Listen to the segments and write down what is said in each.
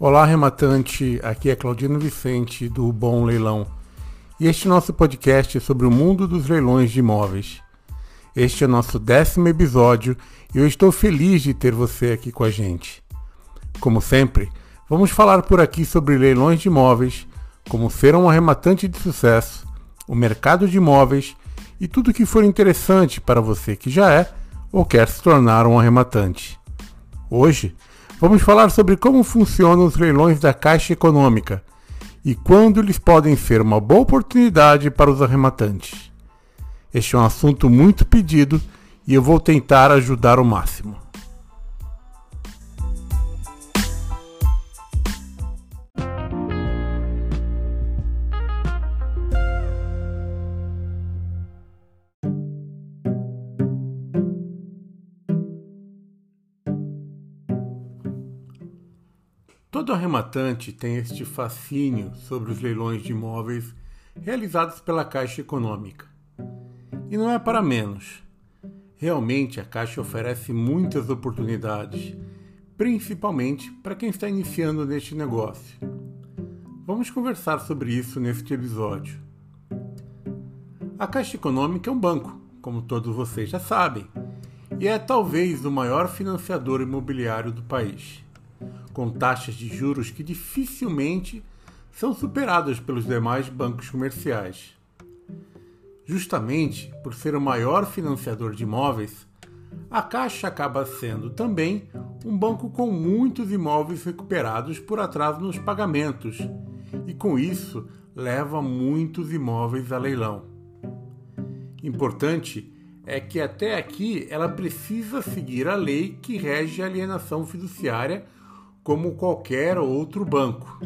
Olá, rematante. Aqui é Claudino Vicente do Bom Leilão. E este é nosso podcast é sobre o mundo dos leilões de imóveis. Este é o nosso décimo episódio e eu estou feliz de ter você aqui com a gente. Como sempre, vamos falar por aqui sobre leilões de imóveis, como ser um arrematante de sucesso, o mercado de imóveis e tudo que for interessante para você que já é ou quer se tornar um arrematante. Hoje, Vamos falar sobre como funcionam os leilões da Caixa Econômica e quando eles podem ser uma boa oportunidade para os arrematantes. Este é um assunto muito pedido e eu vou tentar ajudar o máximo. Todo arrematante tem este fascínio sobre os leilões de imóveis realizados pela Caixa Econômica. E não é para menos. Realmente a Caixa oferece muitas oportunidades, principalmente para quem está iniciando neste negócio. Vamos conversar sobre isso neste episódio. A Caixa Econômica é um banco, como todos vocês já sabem, e é talvez o maior financiador imobiliário do país com taxas de juros que dificilmente são superadas pelos demais bancos comerciais. Justamente por ser o maior financiador de imóveis, a Caixa acaba sendo também um banco com muitos imóveis recuperados por atraso nos pagamentos e, com isso, leva muitos imóveis a leilão. Importante é que até aqui ela precisa seguir a lei que rege a alienação fiduciária como qualquer outro banco.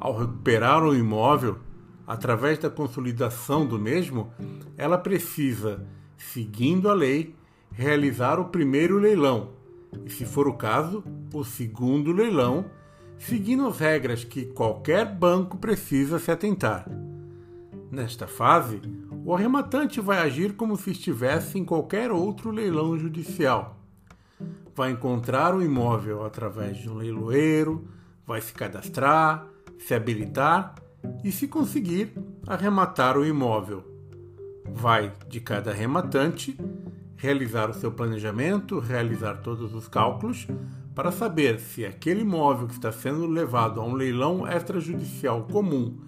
Ao recuperar o imóvel, através da consolidação do mesmo, ela precisa, seguindo a lei, realizar o primeiro leilão e, se for o caso, o segundo leilão, seguindo as regras que qualquer banco precisa se atentar. Nesta fase, o arrematante vai agir como se estivesse em qualquer outro leilão judicial vai encontrar o imóvel através de um leiloeiro, vai se cadastrar, se habilitar e, se conseguir, arrematar o imóvel. Vai, de cada arrematante, realizar o seu planejamento, realizar todos os cálculos para saber se aquele imóvel que está sendo levado a um leilão extrajudicial comum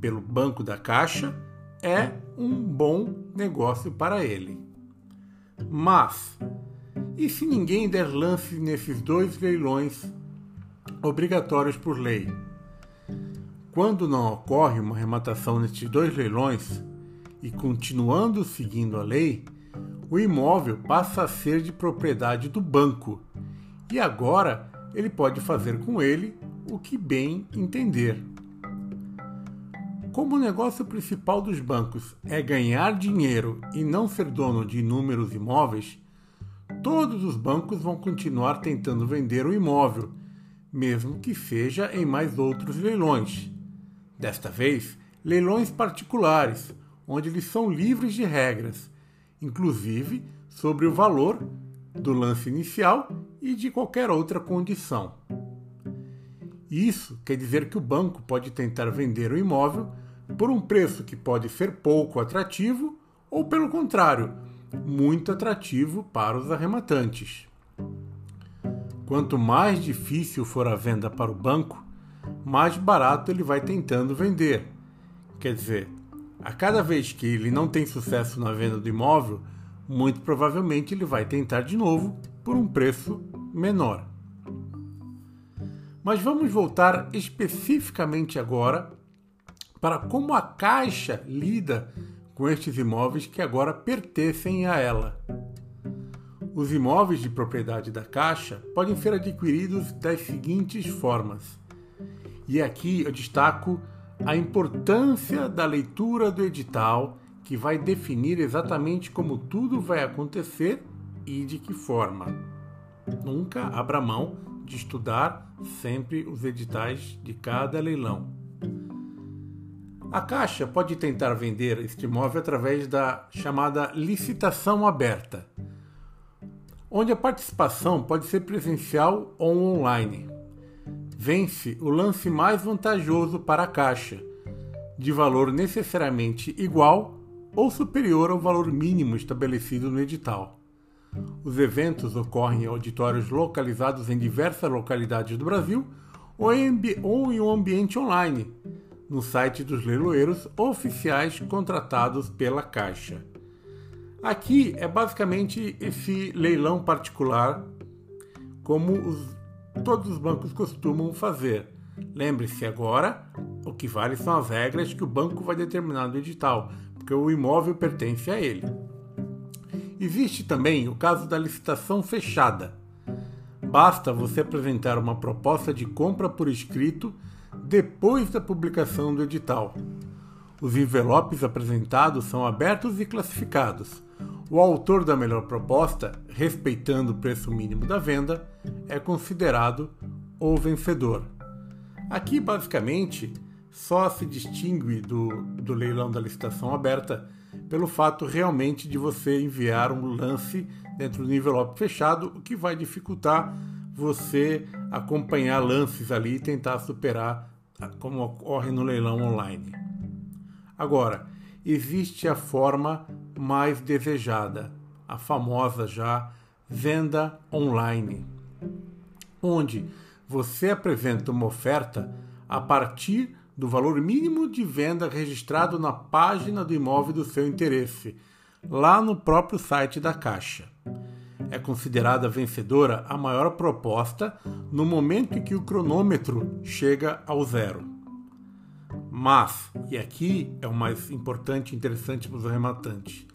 pelo Banco da Caixa é um bom negócio para ele. Mas, e se ninguém der lance nesses dois leilões obrigatórios por lei? Quando não ocorre uma arrematação nesses dois leilões e continuando seguindo a lei, o imóvel passa a ser de propriedade do banco e agora ele pode fazer com ele o que bem entender. Como o negócio principal dos bancos é ganhar dinheiro e não ser dono de inúmeros imóveis, todos os bancos vão continuar tentando vender o imóvel, mesmo que seja em mais outros leilões. Desta vez, leilões particulares, onde eles são livres de regras, inclusive sobre o valor do lance inicial e de qualquer outra condição. Isso quer dizer que o banco pode tentar vender o imóvel por um preço que pode ser pouco atrativo ou, pelo contrário, muito atrativo para os arrematantes. Quanto mais difícil for a venda para o banco, mais barato ele vai tentando vender. Quer dizer, a cada vez que ele não tem sucesso na venda do imóvel, muito provavelmente ele vai tentar de novo por um preço menor. Mas vamos voltar especificamente agora para como a Caixa lida com estes imóveis que agora pertencem a ela. Os imóveis de propriedade da Caixa podem ser adquiridos das seguintes formas. E aqui eu destaco a importância da leitura do edital, que vai definir exatamente como tudo vai acontecer e de que forma. Nunca abra mão de estudar sempre os editais de cada leilão. A Caixa pode tentar vender este imóvel através da chamada licitação aberta, onde a participação pode ser presencial ou online. vence o lance mais vantajoso para a Caixa, de valor necessariamente igual ou superior ao valor mínimo estabelecido no edital. Os eventos ocorrem em auditórios localizados em diversas localidades do Brasil ou em, ou em um ambiente online, no site dos leiloeiros oficiais contratados pela Caixa. Aqui é basicamente esse leilão particular, como os, todos os bancos costumam fazer. Lembre-se agora, o que vale são as regras que o banco vai determinar no edital, porque o imóvel pertence a ele. Existe também o caso da licitação fechada. Basta você apresentar uma proposta de compra por escrito depois da publicação do edital. Os envelopes apresentados são abertos e classificados. O autor da melhor proposta, respeitando o preço mínimo da venda, é considerado o vencedor. Aqui, basicamente, só se distingue do, do leilão da licitação aberta pelo fato realmente de você enviar um lance dentro do envelope fechado, o que vai dificultar você acompanhar lances ali e tentar superar como ocorre no leilão online. Agora, existe a forma mais desejada, a famosa já venda online, onde você apresenta uma oferta a partir do valor mínimo de venda registrado na página do imóvel do seu interesse, lá no próprio site da Caixa. É considerada vencedora a maior proposta no momento em que o cronômetro chega ao zero. Mas, e aqui é o mais importante e interessante para os arrematantes,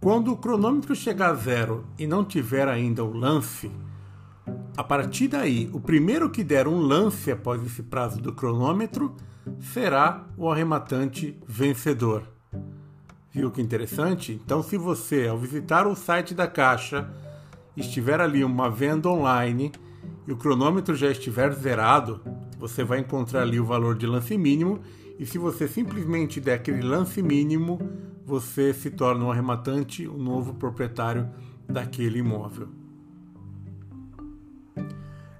quando o cronômetro chegar a zero e não tiver ainda o lance, a partir daí, o primeiro que der um lance após esse prazo do cronômetro será o arrematante vencedor. Viu que interessante? Então, se você, ao visitar o site da Caixa, estiver ali uma venda online e o cronômetro já estiver zerado, você vai encontrar ali o valor de lance mínimo e se você simplesmente der aquele lance mínimo, você se torna um arrematante, um novo proprietário daquele imóvel.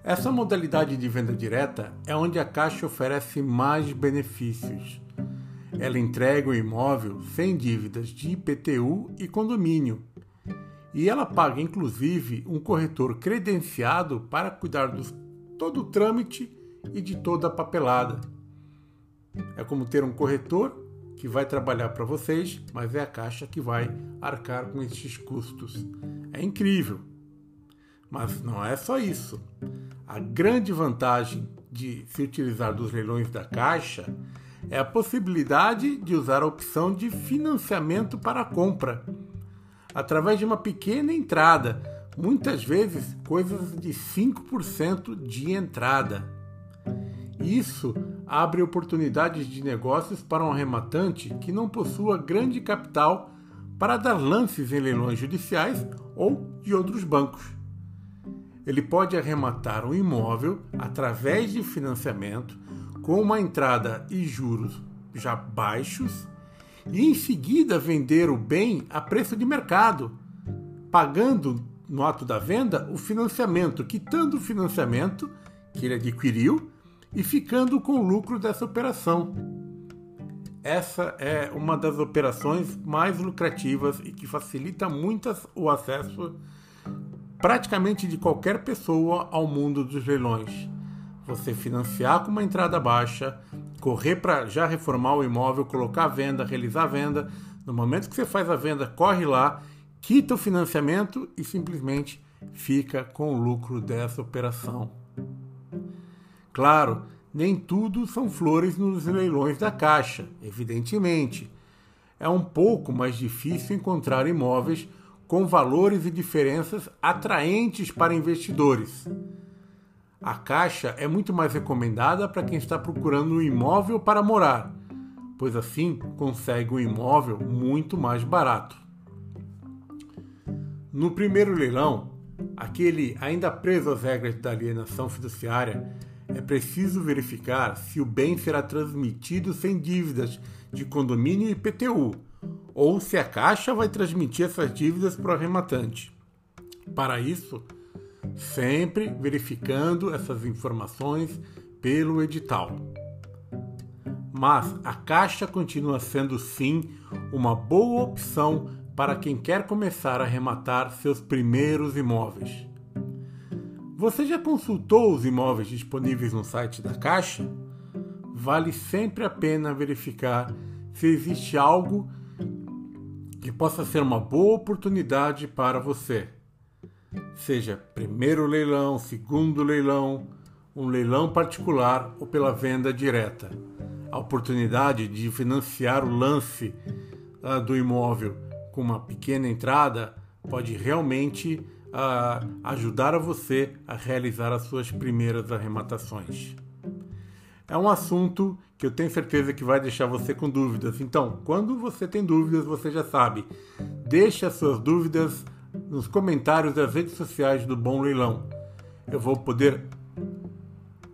Essa modalidade de venda direta é onde a Caixa oferece mais benefícios. Ela entrega o imóvel sem dívidas de IPTU e condomínio. E ela paga inclusive um corretor credenciado para cuidar de todo o trâmite e de toda a papelada. É como ter um corretor que vai trabalhar para vocês, mas é a Caixa que vai arcar com esses custos. É incrível. Mas não é só isso. A grande vantagem de se utilizar dos leilões da Caixa é a possibilidade de usar a opção de financiamento para a compra, através de uma pequena entrada, muitas vezes coisas de 5% de entrada. Isso abre oportunidades de negócios para um arrematante que não possua grande capital para dar lances em leilões judiciais ou de outros bancos ele pode arrematar um imóvel através de financiamento com uma entrada e juros já baixos e em seguida vender o bem a preço de mercado, pagando no ato da venda o financiamento, quitando o financiamento que ele adquiriu e ficando com o lucro dessa operação. Essa é uma das operações mais lucrativas e que facilita muito o acesso praticamente de qualquer pessoa ao mundo dos leilões. Você financiar com uma entrada baixa, correr para já reformar o imóvel, colocar a venda, realizar a venda. No momento que você faz a venda, corre lá, quita o financiamento e simplesmente fica com o lucro dessa operação. Claro, nem tudo são flores nos leilões da Caixa, evidentemente. É um pouco mais difícil encontrar imóveis com valores e diferenças atraentes para investidores. A Caixa é muito mais recomendada para quem está procurando um imóvel para morar, pois assim consegue um imóvel muito mais barato. No primeiro leilão, aquele ainda preso às regras da alienação fiduciária, é preciso verificar se o bem será transmitido sem dívidas de condomínio e IPTU, ou se a Caixa vai transmitir essas dívidas para o arrematante. Para isso, sempre verificando essas informações pelo edital. Mas a caixa continua sendo sim uma boa opção para quem quer começar a arrematar seus primeiros imóveis. Você já consultou os imóveis disponíveis no site da Caixa? Vale sempre a pena verificar se existe algo que possa ser uma boa oportunidade para você. Seja primeiro leilão, segundo leilão, um leilão particular ou pela venda direta. A oportunidade de financiar o lance uh, do imóvel com uma pequena entrada pode realmente uh, ajudar a você a realizar as suas primeiras arrematações. É um assunto que eu tenho certeza que vai deixar você com dúvidas. Então, quando você tem dúvidas, você já sabe. Deixe as suas dúvidas nos comentários das redes sociais do Bom Leilão. Eu vou poder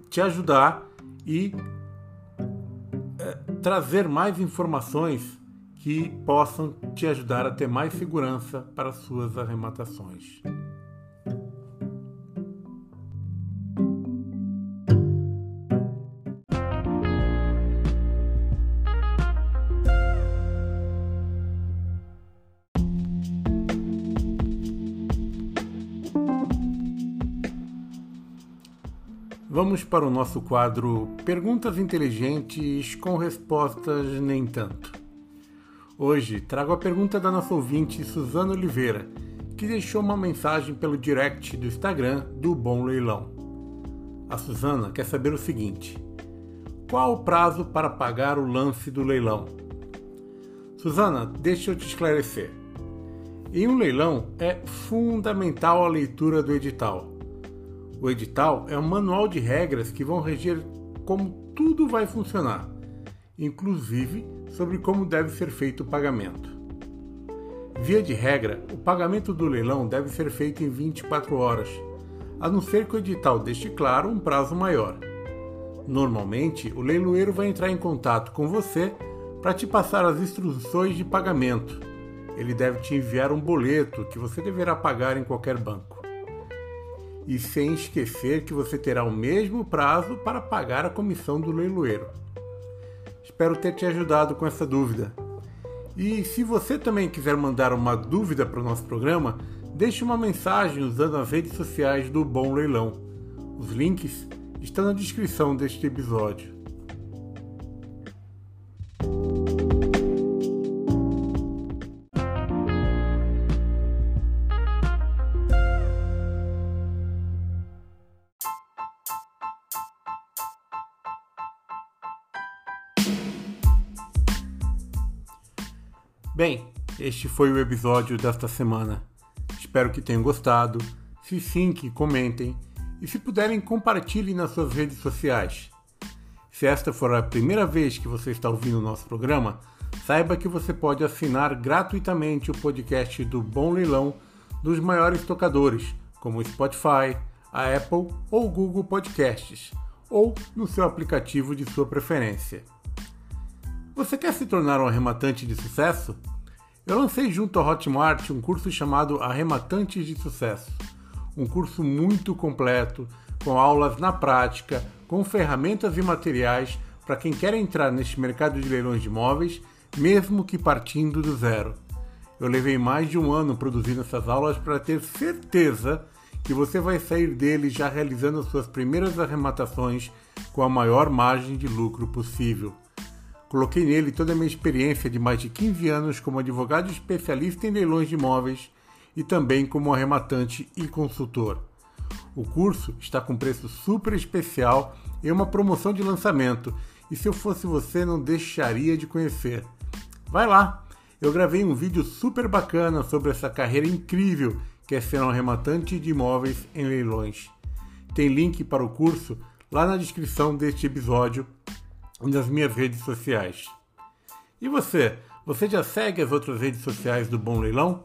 te ajudar e é, trazer mais informações que possam te ajudar a ter mais segurança para suas arrematações. Vamos para o nosso quadro Perguntas Inteligentes com Respostas Nem Tanto. Hoje trago a pergunta da nossa ouvinte Suzana Oliveira, que deixou uma mensagem pelo direct do Instagram do Bom Leilão. A Suzana quer saber o seguinte: Qual o prazo para pagar o lance do leilão? Suzana, deixa eu te esclarecer. Em um leilão é fundamental a leitura do edital o edital é um manual de regras que vão reger como tudo vai funcionar, inclusive sobre como deve ser feito o pagamento. Via de regra, o pagamento do leilão deve ser feito em 24 horas, a não ser que o edital deixe claro um prazo maior. Normalmente, o leiloeiro vai entrar em contato com você para te passar as instruções de pagamento. Ele deve te enviar um boleto que você deverá pagar em qualquer banco e sem esquecer que você terá o mesmo prazo para pagar a comissão do leiloeiro. Espero ter te ajudado com essa dúvida. E se você também quiser mandar uma dúvida para o nosso programa, deixe uma mensagem usando as redes sociais do Bom Leilão. Os links estão na descrição deste episódio. Este foi o episódio desta semana. Espero que tenham gostado. Se sim, que comentem. E se puderem, compartilhem nas suas redes sociais. Se esta for a primeira vez que você está ouvindo o nosso programa, saiba que você pode assinar gratuitamente o podcast do Bom Leilão dos maiores tocadores, como o Spotify, a Apple ou o Google Podcasts, ou no seu aplicativo de sua preferência. Você quer se tornar um arrematante de sucesso? Eu lancei junto ao Hotmart um curso chamado Arrematantes de Sucesso. Um curso muito completo, com aulas na prática, com ferramentas e materiais para quem quer entrar neste mercado de leilões de imóveis, mesmo que partindo do zero. Eu levei mais de um ano produzindo essas aulas para ter certeza que você vai sair dele já realizando as suas primeiras arrematações com a maior margem de lucro possível. Coloquei nele toda a minha experiência de mais de 15 anos como advogado especialista em leilões de imóveis e também como arrematante e consultor. O curso está com preço super especial e uma promoção de lançamento, e se eu fosse você não deixaria de conhecer. Vai lá! Eu gravei um vídeo super bacana sobre essa carreira incrível que é ser um arrematante de imóveis em leilões. Tem link para o curso lá na descrição deste episódio nas minhas redes sociais. E você? Você já segue as outras redes sociais do Bom Leilão?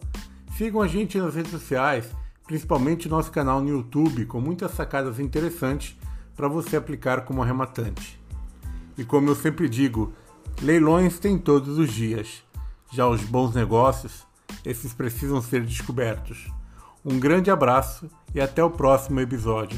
Sigam a gente nas redes sociais, principalmente nosso canal no YouTube, com muitas sacadas interessantes para você aplicar como arrematante. E como eu sempre digo, leilões tem todos os dias. Já os bons negócios, esses precisam ser descobertos. Um grande abraço e até o próximo episódio.